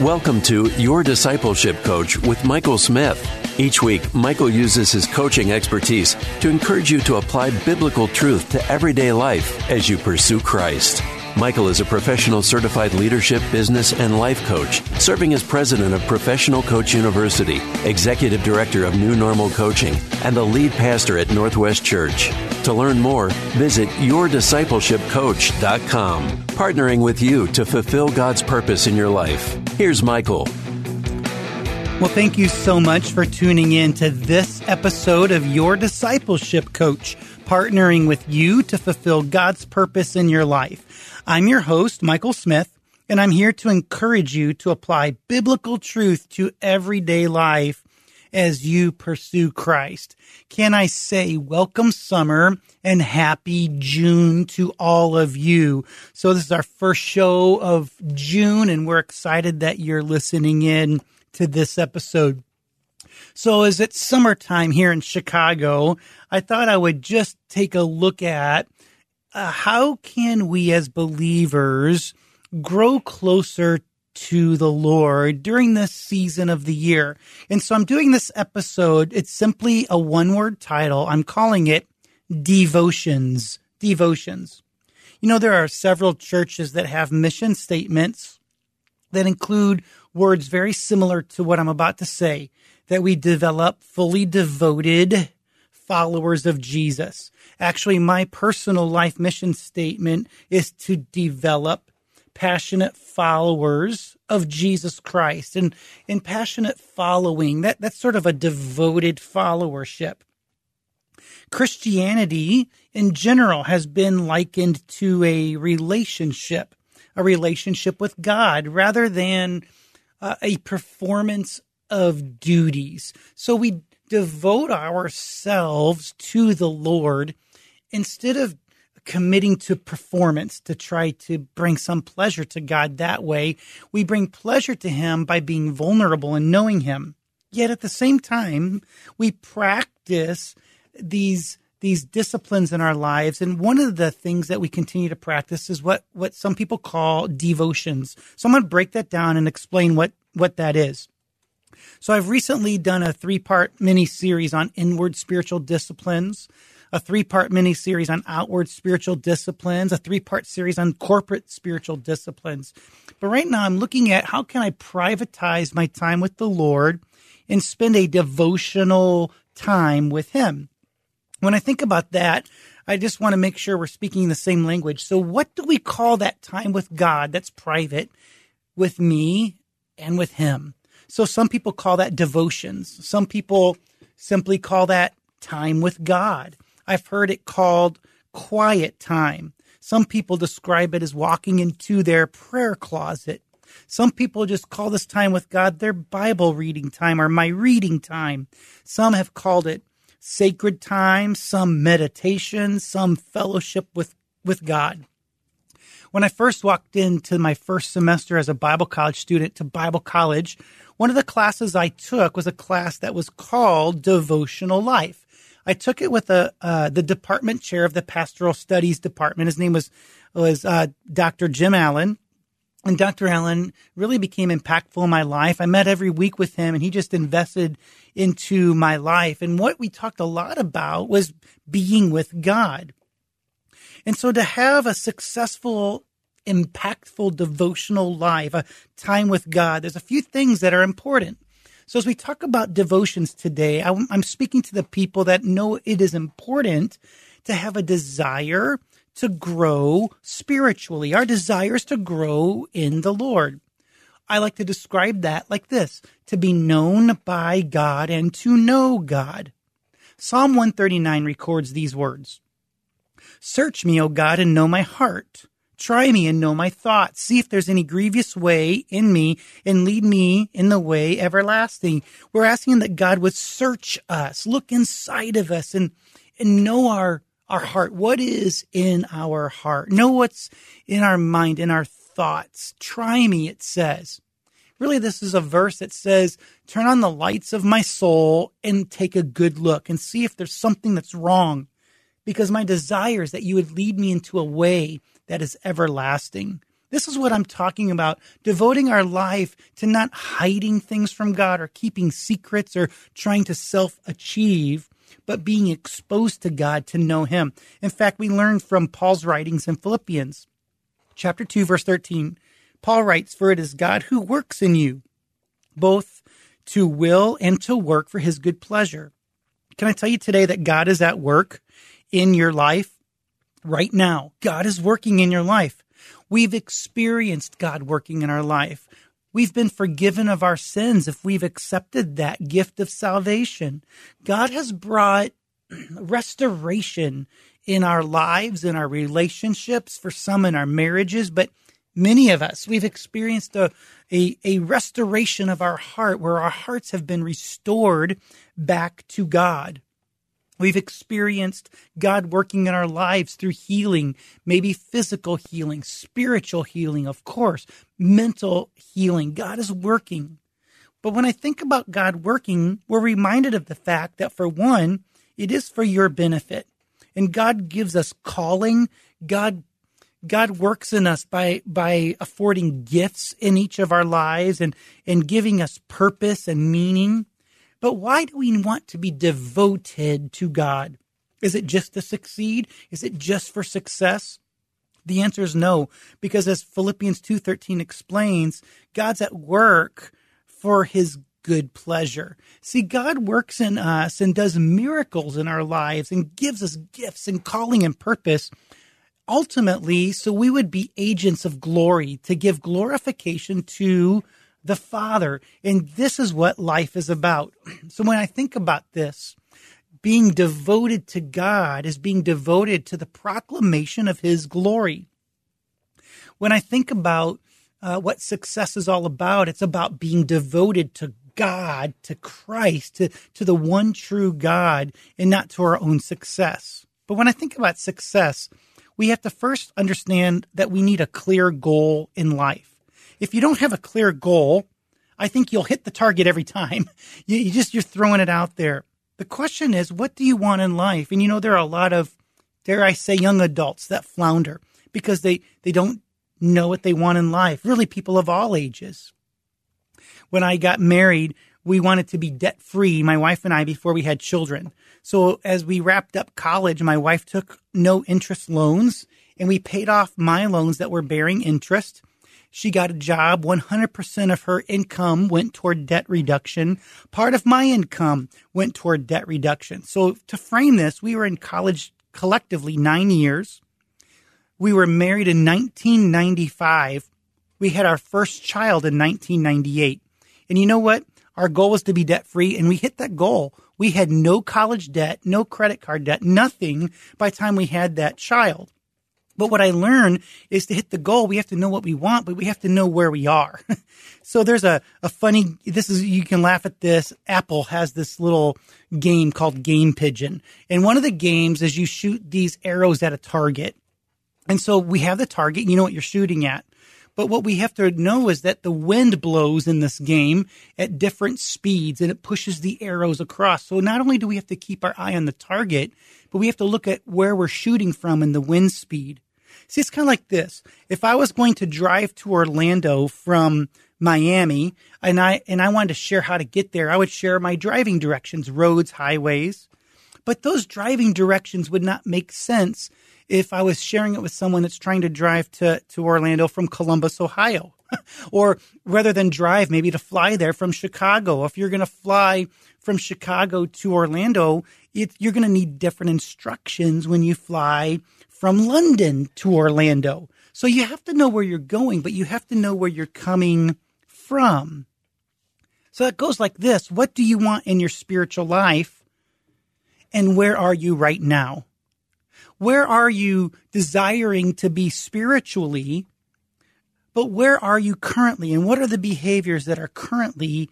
Welcome to Your Discipleship Coach with Michael Smith. Each week, Michael uses his coaching expertise to encourage you to apply biblical truth to everyday life as you pursue Christ. Michael is a professional certified leadership, business, and life coach, serving as president of Professional Coach University, executive director of New Normal Coaching, and the lead pastor at Northwest Church. To learn more, visit yourdiscipleshipcoach.com, partnering with you to fulfill God's purpose in your life. Here's Michael. Well, thank you so much for tuning in to this episode of Your Discipleship Coach, partnering with you to fulfill God's purpose in your life. I'm your host, Michael Smith, and I'm here to encourage you to apply biblical truth to everyday life as you pursue Christ. Can I say welcome summer and happy June to all of you? So this is our first show of June and we're excited that you're listening in to this episode. So as it's summertime here in Chicago, I thought I would just take a look at uh, how can we as believers grow closer to the Lord during this season of the year. And so I'm doing this episode. It's simply a one word title. I'm calling it Devotions. Devotions. You know, there are several churches that have mission statements that include words very similar to what I'm about to say that we develop fully devoted followers of Jesus. Actually, my personal life mission statement is to develop passionate followers of Jesus Christ and in passionate following that that's sort of a devoted followership. Christianity in general has been likened to a relationship, a relationship with God rather than uh, a performance of duties. So we devote ourselves to the Lord instead of committing to performance to try to bring some pleasure to God that way. We bring pleasure to Him by being vulnerable and knowing Him. Yet at the same time, we practice these these disciplines in our lives. And one of the things that we continue to practice is what, what some people call devotions. So I'm going to break that down and explain what, what that is. So I've recently done a three part mini series on inward spiritual disciplines a three part mini series on outward spiritual disciplines, a three part series on corporate spiritual disciplines. But right now I'm looking at how can I privatize my time with the Lord and spend a devotional time with Him. When I think about that, I just want to make sure we're speaking the same language. So what do we call that time with God that's private with me and with Him? So some people call that devotions. Some people simply call that time with God. I've heard it called quiet time. Some people describe it as walking into their prayer closet. Some people just call this time with God their Bible reading time or my reading time. Some have called it sacred time, some meditation, some fellowship with, with God. When I first walked into my first semester as a Bible college student to Bible college, one of the classes I took was a class that was called Devotional Life. I took it with a, uh, the department chair of the pastoral studies department. His name was was uh, Dr. Jim Allen. And Dr. Allen really became impactful in my life. I met every week with him and he just invested into my life. And what we talked a lot about was being with God. And so to have a successful, impactful devotional life, a time with God, there's a few things that are important. So as we talk about devotions today, I'm speaking to the people that know it is important to have a desire to grow spiritually. Our desire is to grow in the Lord. I like to describe that like this to be known by God and to know God. Psalm 139 records these words Search me, O God, and know my heart. Try me and know my thoughts. See if there's any grievous way in me and lead me in the way everlasting. We're asking that God would search us, look inside of us and, and know our, our heart. What is in our heart? Know what's in our mind, in our thoughts. Try me, it says. Really, this is a verse that says, turn on the lights of my soul and take a good look and see if there's something that's wrong. Because my desire is that you would lead me into a way that is everlasting. This is what I'm talking about. Devoting our life to not hiding things from God or keeping secrets or trying to self achieve, but being exposed to God to know Him. In fact, we learn from Paul's writings in Philippians chapter 2, verse 13. Paul writes, For it is God who works in you, both to will and to work for his good pleasure. Can I tell you today that God is at work in your life right now? God is working in your life. We've experienced God working in our life. We've been forgiven of our sins if we've accepted that gift of salvation. God has brought restoration in our lives, in our relationships, for some in our marriages, but many of us, we've experienced a, a, a, restoration of our heart where our hearts have been restored back to God. We've experienced God working in our lives through healing, maybe physical healing, spiritual healing, of course, mental healing. God is working. But when I think about God working, we're reminded of the fact that for one, it is for your benefit. And God gives us calling. God God works in us by by affording gifts in each of our lives and and giving us purpose and meaning. But why do we want to be devoted to God? Is it just to succeed? Is it just for success? The answer is no, because as Philippians 2:13 explains, God's at work for his good pleasure. See, God works in us and does miracles in our lives and gives us gifts and calling and purpose ultimately so we would be agents of glory to give glorification to the Father. And this is what life is about. So when I think about this, being devoted to God is being devoted to the proclamation of His glory. When I think about uh, what success is all about, it's about being devoted to God, to Christ, to, to the one true God, and not to our own success. But when I think about success, we have to first understand that we need a clear goal in life. If you don't have a clear goal, I think you'll hit the target every time. You, you just, you're throwing it out there. The question is, what do you want in life? And you know, there are a lot of, dare I say, young adults that flounder because they, they don't know what they want in life. Really, people of all ages. When I got married, we wanted to be debt free, my wife and I, before we had children. So as we wrapped up college, my wife took no interest loans and we paid off my loans that were bearing interest. She got a job. 100% of her income went toward debt reduction. Part of my income went toward debt reduction. So to frame this, we were in college collectively nine years. We were married in 1995. We had our first child in 1998. And you know what? Our goal was to be debt free and we hit that goal. We had no college debt, no credit card debt, nothing by the time we had that child. But what I learned is to hit the goal, we have to know what we want, but we have to know where we are. so there's a, a funny, this is, you can laugh at this. Apple has this little game called Game Pigeon. And one of the games is you shoot these arrows at a target. And so we have the target, you know what you're shooting at. But what we have to know is that the wind blows in this game at different speeds and it pushes the arrows across. So not only do we have to keep our eye on the target, but we have to look at where we're shooting from and the wind speed. See, it's kind of like this. If I was going to drive to Orlando from Miami and I, and I wanted to share how to get there, I would share my driving directions, roads, highways. But those driving directions would not make sense if I was sharing it with someone that's trying to drive to, to Orlando from Columbus, Ohio. or rather than drive, maybe to fly there from Chicago. If you're going to fly from Chicago to Orlando, it, you're going to need different instructions when you fly from London to Orlando. So you have to know where you're going, but you have to know where you're coming from. So it goes like this What do you want in your spiritual life? And where are you right now? Where are you desiring to be spiritually? But where are you currently? And what are the behaviors that are currently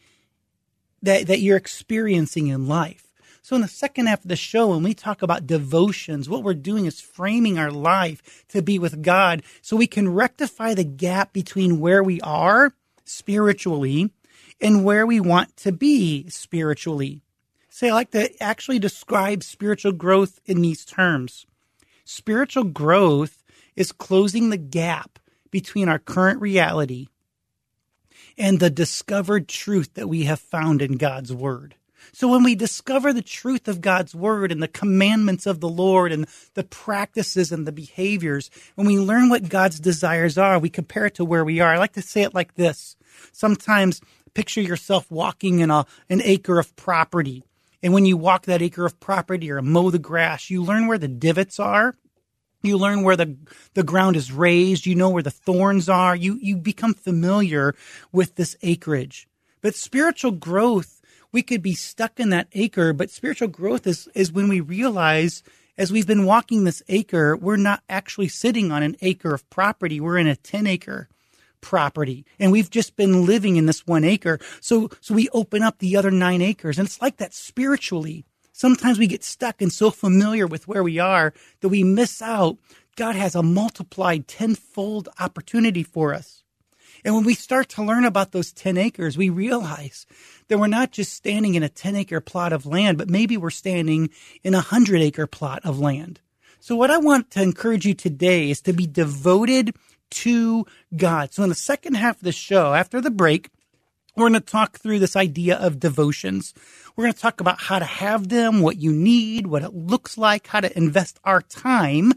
that, that you're experiencing in life? So in the second half of the show, when we talk about devotions, what we're doing is framing our life to be with God so we can rectify the gap between where we are spiritually and where we want to be spiritually. So I like to actually describe spiritual growth in these terms. Spiritual growth is closing the gap between our current reality and the discovered truth that we have found in God's Word. So when we discover the truth of God's Word and the commandments of the Lord and the practices and the behaviors, when we learn what God's desires are, we compare it to where we are. I like to say it like this. Sometimes picture yourself walking in a, an acre of property and when you walk that acre of property or mow the grass, you learn where the divots are. You learn where the, the ground is raised. You know where the thorns are. You, you become familiar with this acreage. But spiritual growth, we could be stuck in that acre, but spiritual growth is, is when we realize as we've been walking this acre, we're not actually sitting on an acre of property. We're in a 10 acre property and we've just been living in this one acre. So, so we open up the other nine acres and it's like that spiritually. Sometimes we get stuck and so familiar with where we are that we miss out. God has a multiplied tenfold opportunity for us. And when we start to learn about those 10 acres, we realize that we're not just standing in a 10 acre plot of land, but maybe we're standing in a 100 acre plot of land. So what I want to encourage you today is to be devoted to God. So in the second half of the show, after the break, we're going to talk through this idea of devotions. We're going to talk about how to have them, what you need, what it looks like, how to invest our time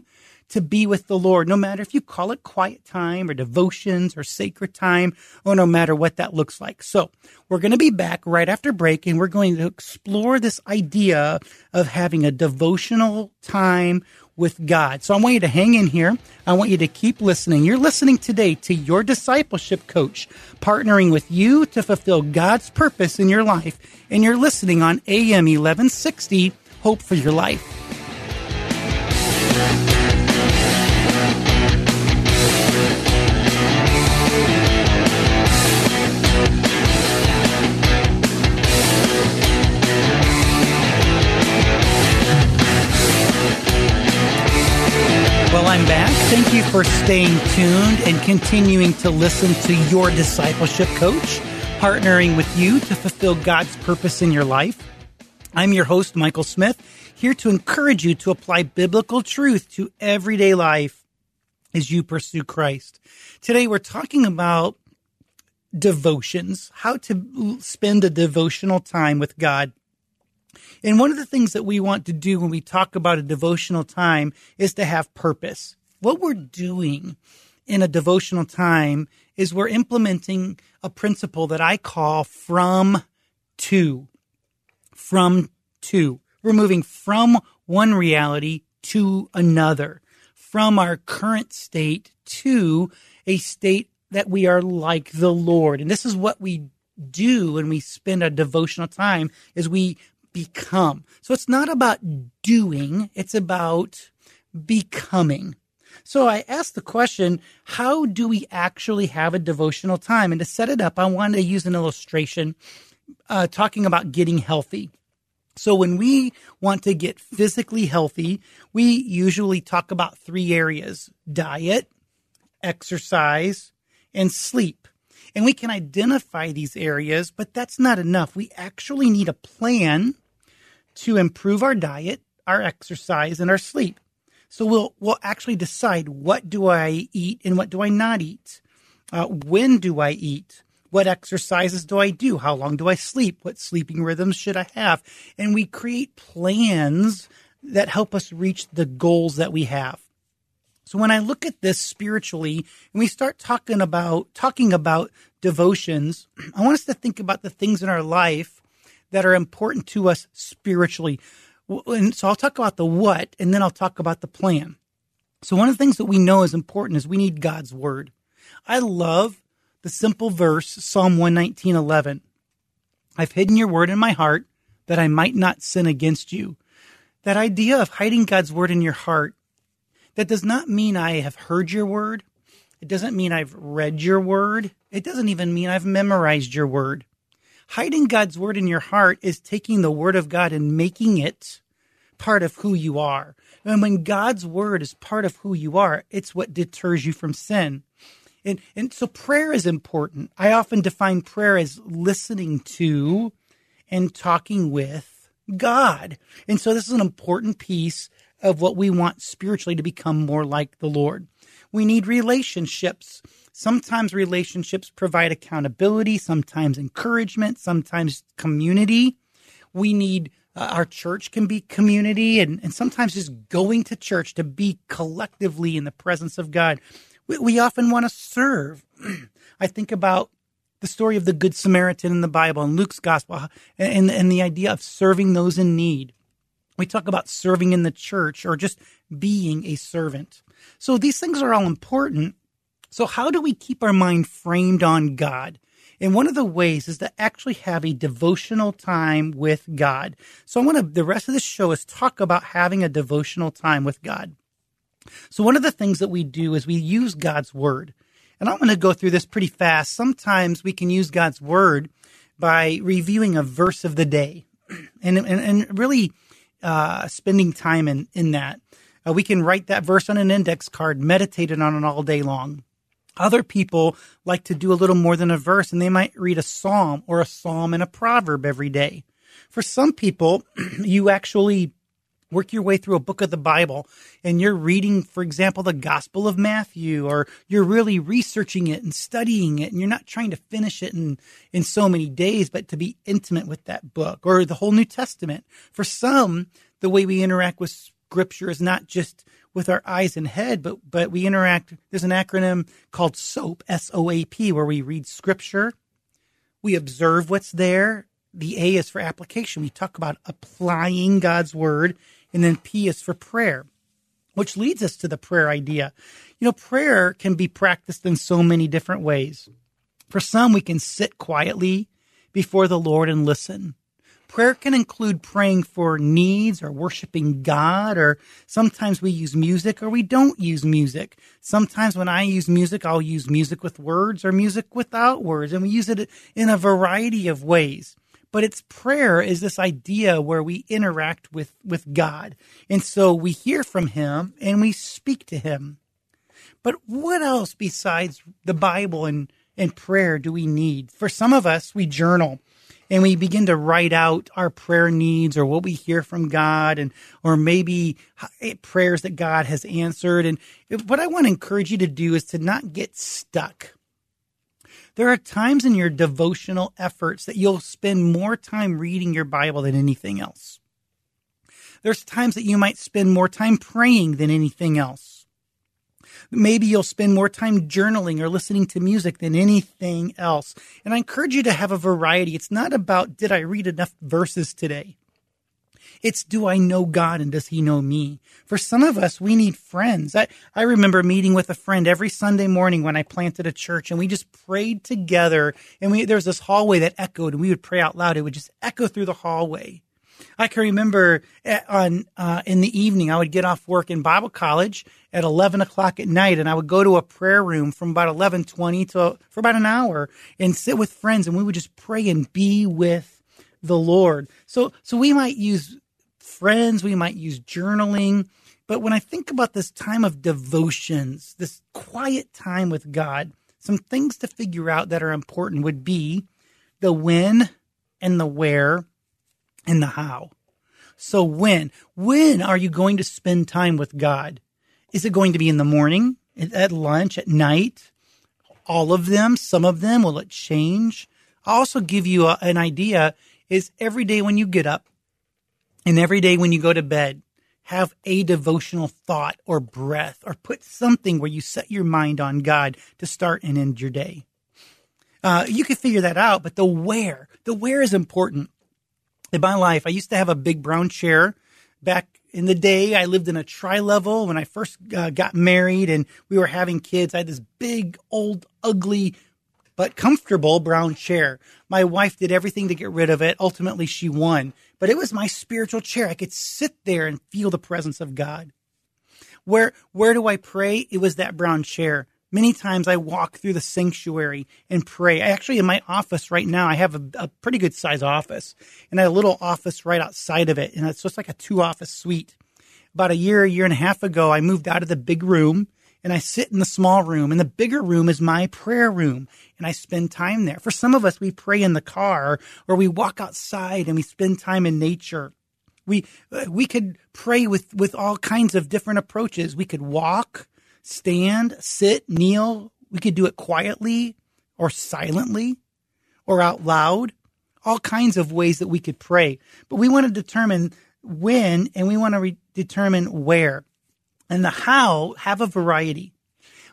to be with the Lord, no matter if you call it quiet time or devotions or sacred time, or no matter what that looks like. So we're going to be back right after break and we're going to explore this idea of having a devotional time with God. So I want you to hang in here. I want you to keep listening. You're listening today to your discipleship coach, partnering with you to fulfill God's purpose in your life. And you're listening on AM 1160, Hope for Your Life. I'm back. Thank you for staying tuned and continuing to listen to your discipleship coach, partnering with you to fulfill God's purpose in your life. I'm your host, Michael Smith, here to encourage you to apply biblical truth to everyday life as you pursue Christ. Today, we're talking about devotions, how to spend a devotional time with God. And one of the things that we want to do when we talk about a devotional time is to have purpose. What we're doing in a devotional time is we're implementing a principle that I call from to. From to. We're moving from one reality to another, from our current state to a state that we are like the Lord. And this is what we do when we spend a devotional time is we become. So it's not about doing, it's about becoming. So I asked the question, how do we actually have a devotional time? And to set it up, I wanted to use an illustration uh, talking about getting healthy. So when we want to get physically healthy, we usually talk about three areas diet, exercise, and sleep. And we can identify these areas, but that's not enough. We actually need a plan to improve our diet, our exercise, and our sleep. So we'll we'll actually decide what do I eat and what do I not eat. Uh, when do I eat? What exercises do I do? How long do I sleep? What sleeping rhythms should I have? And we create plans that help us reach the goals that we have. So when I look at this spiritually and we start talking about talking about devotions, I want us to think about the things in our life that are important to us spiritually. And so I'll talk about the what and then I'll talk about the plan. So one of the things that we know is important is we need God's word. I love the simple verse, Psalm 119:11. I've hidden your word in my heart that I might not sin against you. That idea of hiding God's word in your heart That does not mean I have heard your word. It doesn't mean I've read your word. It doesn't even mean I've memorized your word. Hiding God's word in your heart is taking the word of God and making it part of who you are. And when God's word is part of who you are, it's what deters you from sin. And, and so prayer is important. I often define prayer as listening to and talking with God. And so this is an important piece of what we want spiritually to become more like the Lord. We need relationships. Sometimes relationships provide accountability, sometimes encouragement, sometimes community. We need uh, our church can be community and, and sometimes just going to church to be collectively in the presence of God. We, we often want to serve. I think about the story of the Good Samaritan in the Bible and Luke's gospel and, and the idea of serving those in need. We talk about serving in the church or just being a servant. So these things are all important. So how do we keep our mind framed on God? And one of the ways is to actually have a devotional time with God. So I want to, the rest of the show is talk about having a devotional time with God. So one of the things that we do is we use God's word. And I'm going to go through this pretty fast. Sometimes we can use God's word by reviewing a verse of the day and, and, and really uh, spending time in, in that. Uh, we can write that verse on an index card, meditate on it all day long. Other people like to do a little more than a verse and they might read a psalm or a psalm and a proverb every day. For some people, you actually work your way through a book of the Bible and you're reading, for example, the Gospel of Matthew, or you're really researching it and studying it, and you're not trying to finish it in, in so many days, but to be intimate with that book or the whole New Testament. For some, the way we interact with scripture is not just with our eyes and head, but but we interact. There's an acronym called SOAP, S O A P, where we read scripture, we observe what's there. The A is for application. We talk about applying God's word, and then P is for prayer, which leads us to the prayer idea. You know, prayer can be practiced in so many different ways. For some, we can sit quietly before the Lord and listen. Prayer can include praying for needs or worshiping God, or sometimes we use music or we don't use music. Sometimes when I use music, I'll use music with words or music without words, and we use it in a variety of ways. But it's prayer is this idea where we interact with, with God. And so we hear from Him and we speak to Him. But what else besides the Bible and, and prayer do we need? For some of us, we journal and we begin to write out our prayer needs or what we hear from God and or maybe prayers that God has answered and what I want to encourage you to do is to not get stuck. There are times in your devotional efforts that you'll spend more time reading your Bible than anything else. There's times that you might spend more time praying than anything else. Maybe you'll spend more time journaling or listening to music than anything else. And I encourage you to have a variety. It's not about, did I read enough verses today? It's do I know God and does he know me? For some of us, we need friends. I, I remember meeting with a friend every Sunday morning when I planted a church and we just prayed together and we, there was this hallway that echoed and we would pray out loud. It would just echo through the hallway. I can remember eh, on uh, in the evening I would get off work in Bible college at eleven o'clock at night, and I would go to a prayer room from about eleven twenty to for about an hour and sit with friends, and we would just pray and be with the Lord. So so we might use friends, we might use journaling, but when I think about this time of devotions, this quiet time with God, some things to figure out that are important would be the when and the where and the how. So when? When are you going to spend time with God? Is it going to be in the morning, at lunch, at night? All of them, some of them, will it change? I'll also give you a, an idea is every day when you get up and every day when you go to bed, have a devotional thought or breath or put something where you set your mind on God to start and end your day. Uh, you can figure that out, but the where, the where is important in my life, I used to have a big brown chair. Back in the day, I lived in a tri level when I first uh, got married and we were having kids. I had this big, old, ugly, but comfortable brown chair. My wife did everything to get rid of it. Ultimately, she won. But it was my spiritual chair. I could sit there and feel the presence of God. Where where do I pray? It was that brown chair. Many times I walk through the sanctuary and pray. I Actually, in my office right now, I have a, a pretty good size office and a little office right outside of it. And it's just like a two office suite. About a year, a year and a half ago, I moved out of the big room and I sit in the small room and the bigger room is my prayer room and I spend time there. For some of us, we pray in the car or we walk outside and we spend time in nature. We, uh, we could pray with, with all kinds of different approaches. We could walk stand, sit, kneel. We could do it quietly or silently or out loud. All kinds of ways that we could pray. But we want to determine when and we want to re- determine where. And the how have a variety.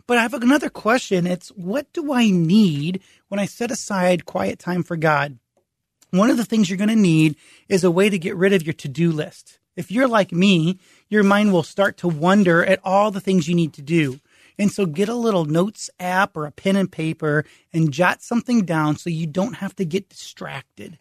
But I have another question. It's what do I need when I set aside quiet time for God? One of the things you're going to need is a way to get rid of your to do list. If you're like me, your mind will start to wonder at all the things you need to do. And so get a little notes app or a pen and paper and jot something down so you don't have to get distracted.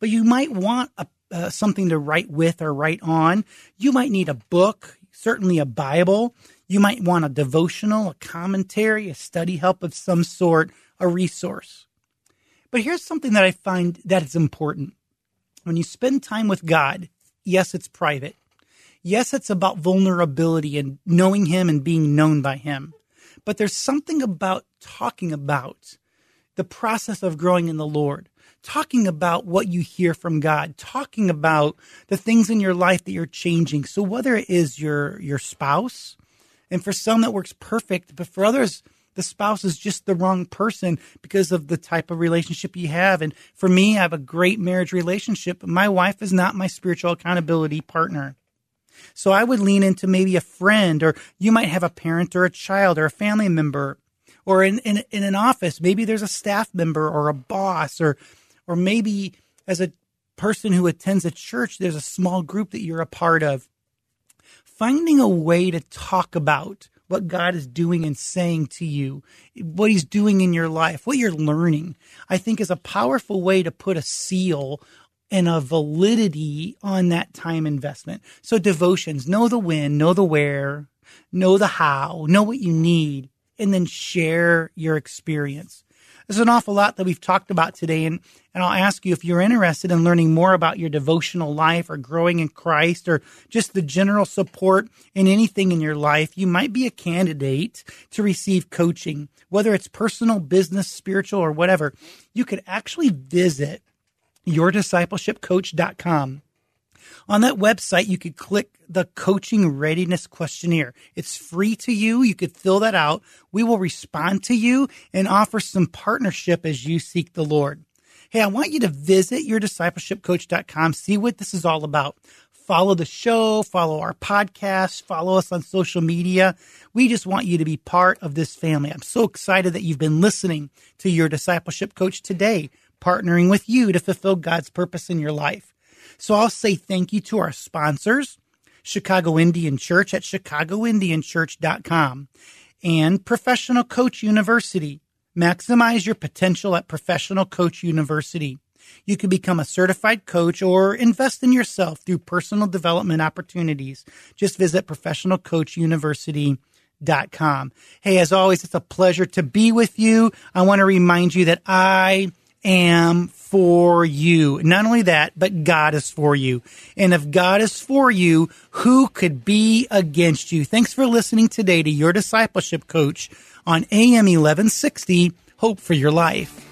But you might want a, uh, something to write with or write on. You might need a book, certainly a Bible. You might want a devotional, a commentary, a study help of some sort, a resource. But here's something that I find that is important. When you spend time with God, yes, it's private. Yes, it's about vulnerability and knowing Him and being known by Him. But there's something about talking about the process of growing in the Lord, talking about what you hear from God, talking about the things in your life that you're changing. So whether it is your, your spouse, and for some that works perfect, but for others, the spouse is just the wrong person because of the type of relationship you have. And for me, I have a great marriage relationship, but my wife is not my spiritual accountability partner. So I would lean into maybe a friend, or you might have a parent or a child or a family member, or in, in, in an office, maybe there's a staff member or a boss, or, or maybe as a person who attends a church, there's a small group that you're a part of. Finding a way to talk about what God is doing and saying to you, what He's doing in your life, what you're learning, I think is a powerful way to put a seal and a validity on that time investment. So devotions, know the when, know the where, know the how, know what you need, and then share your experience. There's an awful lot that we've talked about today, and, and I'll ask you if you're interested in learning more about your devotional life or growing in Christ or just the general support in anything in your life, you might be a candidate to receive coaching, whether it's personal, business, spiritual, or whatever. You could actually visit yourdiscipleshipcoach.com. On that website, you could click the coaching readiness questionnaire. It's free to you. You could fill that out. We will respond to you and offer some partnership as you seek the Lord. Hey, I want you to visit yourdiscipleshipcoach.com, see what this is all about. Follow the show, follow our podcast, follow us on social media. We just want you to be part of this family. I'm so excited that you've been listening to your discipleship coach today partnering with you to fulfill God's purpose in your life. So I'll say thank you to our sponsors, Chicago Indian Church at chicagoindianchurch.com and Professional Coach University. Maximize your potential at Professional Coach University. You can become a certified coach or invest in yourself through personal development opportunities. Just visit professionalcoachuniversity.com. Hey, as always, it's a pleasure to be with you. I want to remind you that I am for you. Not only that, but God is for you. And if God is for you, who could be against you? Thanks for listening today to your discipleship coach on AM 1160, Hope for Your Life.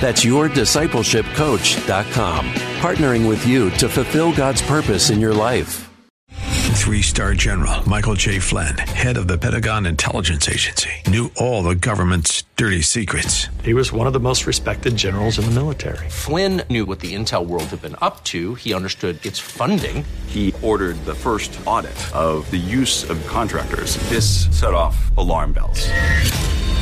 That's yourdiscipleshipcoach.com, partnering with you to fulfill God's purpose in your life. Three star general Michael J. Flynn, head of the Pentagon Intelligence Agency, knew all the government's dirty secrets. He was one of the most respected generals in the military. Flynn knew what the intel world had been up to, he understood its funding. He ordered the first audit of the use of contractors. This set off alarm bells.